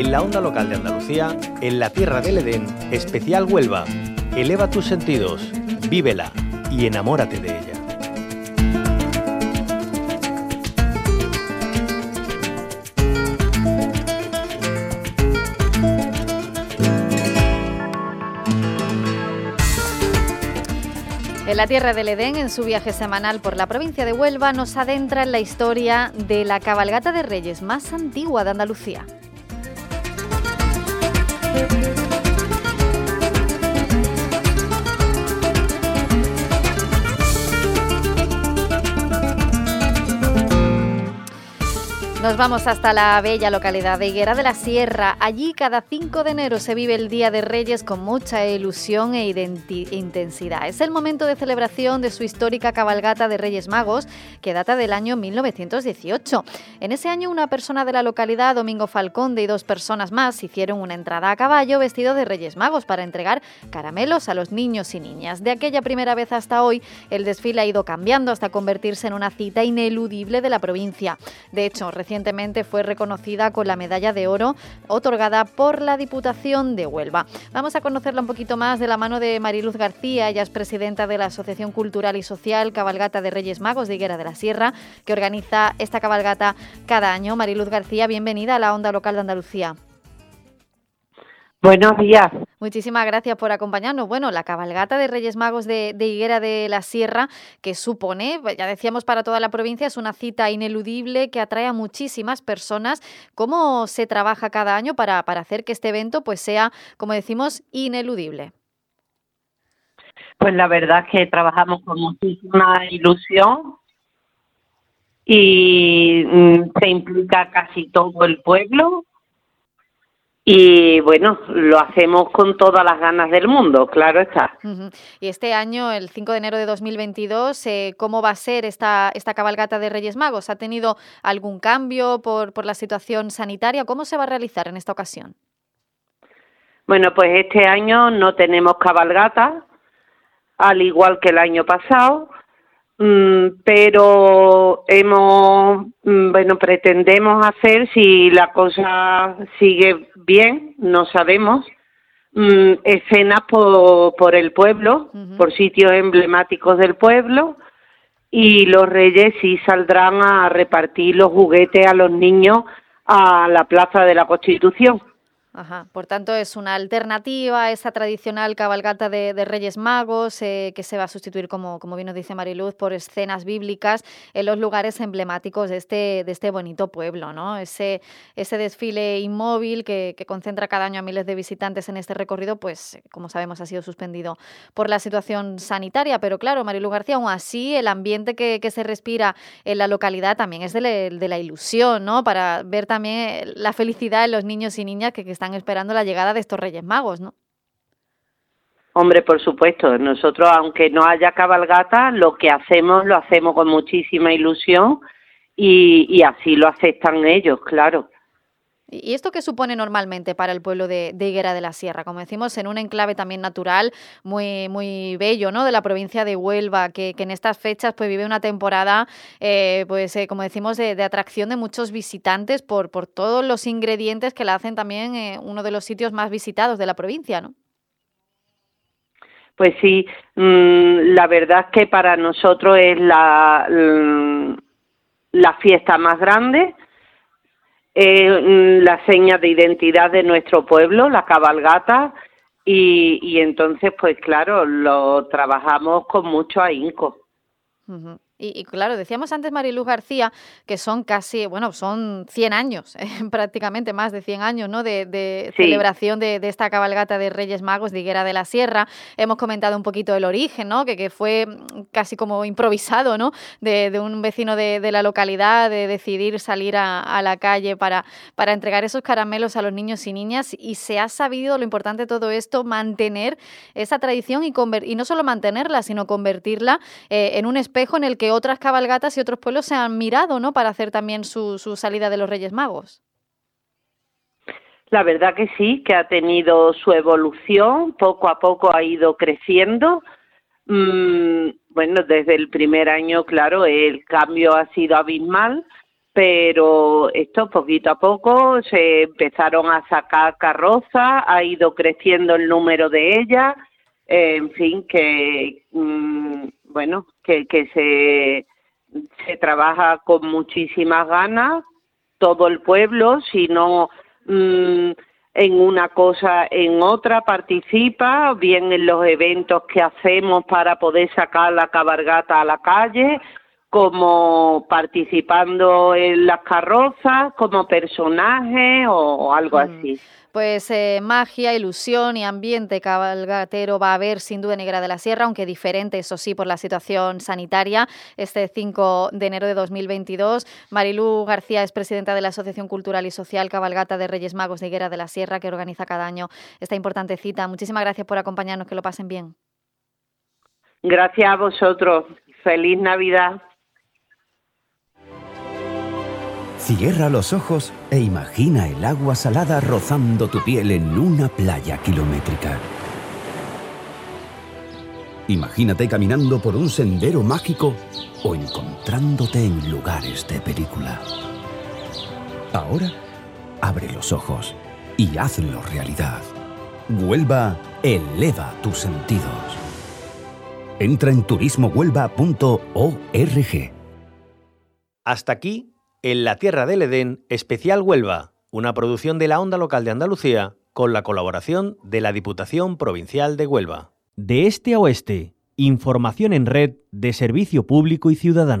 En la onda local de Andalucía, en la tierra del Edén, especial Huelva. Eleva tus sentidos, vívela y enamórate de ella. En la Tierra del Edén, en su viaje semanal por la provincia de Huelva, nos adentra en la historia de la cabalgata de Reyes más antigua de Andalucía. Thank you. Nos vamos hasta la bella localidad de Higuera de la Sierra. Allí cada 5 de enero se vive el Día de Reyes con mucha ilusión e intensidad. Es el momento de celebración de su histórica cabalgata de Reyes Magos, que data del año 1918. En ese año una persona de la localidad, Domingo Falconde, y dos personas más hicieron una entrada a caballo vestido de Reyes Magos para entregar caramelos a los niños y niñas. De aquella primera vez hasta hoy, el desfile ha ido cambiando hasta convertirse en una cita ineludible de la provincia. De hecho, recientemente fue reconocida con la medalla de oro otorgada por la Diputación de Huelva. Vamos a conocerla un poquito más de la mano de Mariluz García, ella es presidenta de la Asociación Cultural y Social Cabalgata de Reyes Magos de Higuera de la Sierra, que organiza esta cabalgata cada año. Mariluz García, bienvenida a la Onda Local de Andalucía. Buenos días. Muchísimas gracias por acompañarnos. Bueno, la cabalgata de Reyes Magos de, Higuera de la Sierra, que supone, ya decíamos para toda la provincia, es una cita ineludible que atrae a muchísimas personas. ¿Cómo se trabaja cada año para, para hacer que este evento pues sea, como decimos, ineludible? Pues la verdad es que trabajamos con muchísima ilusión y mm, se implica casi todo el pueblo y bueno, lo hacemos con todas las ganas del mundo, claro está. Y este año, el 5 de enero de 2022, eh, ¿cómo va a ser esta, esta cabalgata de Reyes Magos? ¿Ha tenido algún cambio por, por la situación sanitaria? ¿Cómo se va a realizar en esta ocasión? Bueno, pues este año no tenemos cabalgata, al igual que el año pasado. Mm, pero hemos, mm, bueno, pretendemos hacer, si la cosa sigue bien, no sabemos, mm, escenas por, por el pueblo, por sitios emblemáticos del pueblo, y los reyes sí saldrán a repartir los juguetes a los niños a la Plaza de la Constitución. Ajá. Por tanto, es una alternativa a esa tradicional cabalgata de, Reyes Magos eh, que se va a sustituir, como, como bien nos dice Mariluz, por escenas bíblicas en los lugares emblemáticos de este, de este bonito pueblo. ¿no? Ese, ese desfile inmóvil que, concentra cada año a miles de visitantes en este recorrido, pues como sabemos ha sido suspendido por la situación sanitaria. Pero claro, Mariluz García, aún así el ambiente que, se respira en la localidad también es de, la ilusión, ¿no? para ver también la felicidad en los niños y niñas que, que están esperando la llegada de estos Reyes Magos, ¿no? Hombre, por supuesto, nosotros aunque no haya cabalgata, lo que hacemos lo hacemos con muchísima ilusión y, así lo aceptan ellos, claro. ¿Y esto qué supone normalmente para el pueblo de, Higuera de la Sierra? Como decimos, en un enclave también natural muy, muy bello, ¿no? De la provincia de Huelva, que, en estas fechas pues vive una temporada, eh, pues eh, como decimos, de, atracción de muchos visitantes por, por todos los ingredientes que la hacen también eh, uno de los sitios más visitados de la provincia, ¿no? Pues sí, mm, la verdad es que para nosotros es la, mm, la fiesta más grande eh, la seña de identidad de nuestro pueblo, la cabalgata, y, y entonces, pues claro, lo trabajamos con mucho ahínco. Y, claro, decíamos antes Mariluz García que son casi, bueno, son 100 años, eh, prácticamente más de 100 años, ¿no? De, celebración de, esta cabalgata de Reyes Magos de Higuera de la Sierra. Hemos comentado un poquito el origen, ¿no? Que, que fue mm, casi como improvisado, ¿no? De, un vecino de, la localidad, de decidir salir a, la calle para, para entregar esos caramelos a los niños y niñas. Y se ha sabido, lo importante de todo esto, mantener esa tradición y, y no solo mantenerla, sino convertirla eh, en un espejo en el que otras cabalgatas y otros pueblos se han mirado, ¿no? Para hacer también su, salida de los Reyes Magos. La verdad que sí, que ha tenido su evolución, poco a poco ha ido creciendo. Mm, bueno, desde el primer año, claro, el cambio ha sido abismal, pero esto poquito a poco se empezaron a sacar carrozas, ha ido creciendo el número de ellas, en fin, que mm, bueno, que, que se, trabaja con muchísimas ganas, todo el pueblo, si no mm, en una cosa, en otra participa, bien en los eventos que hacemos para poder sacar la cabargata a la calle, como participando en las carrozas, como personaje o algo mm. así. Pues eh, magia, ilusión y ambiente cabalgatero va a haber sin duda Negra de la Sierra, aunque diferente, eso sí, por la situación sanitaria, este 5 de enero de 2022. Marilú García es presidenta de la Asociación Cultural y Social Cabalgata de Reyes Magos de Higuera de la Sierra, que organiza cada año esta importante cita. Muchísimas gracias por acompañarnos, que lo pasen bien. Gracias a vosotros. Feliz Navidad. Cierra los ojos e imagina el agua salada rozando tu piel en una playa kilométrica. Imagínate caminando por un sendero mágico o encontrándote en lugares de película. Ahora, abre los ojos y hazlo realidad. Huelva eleva tus sentidos. Entra en turismohuelva.org. Hasta aquí en la Tierra del Edén, Especial Huelva, una producción de la Onda Local de Andalucía con la colaboración de la Diputación Provincial de Huelva. De este a oeste, información en red de servicio público y ciudadano.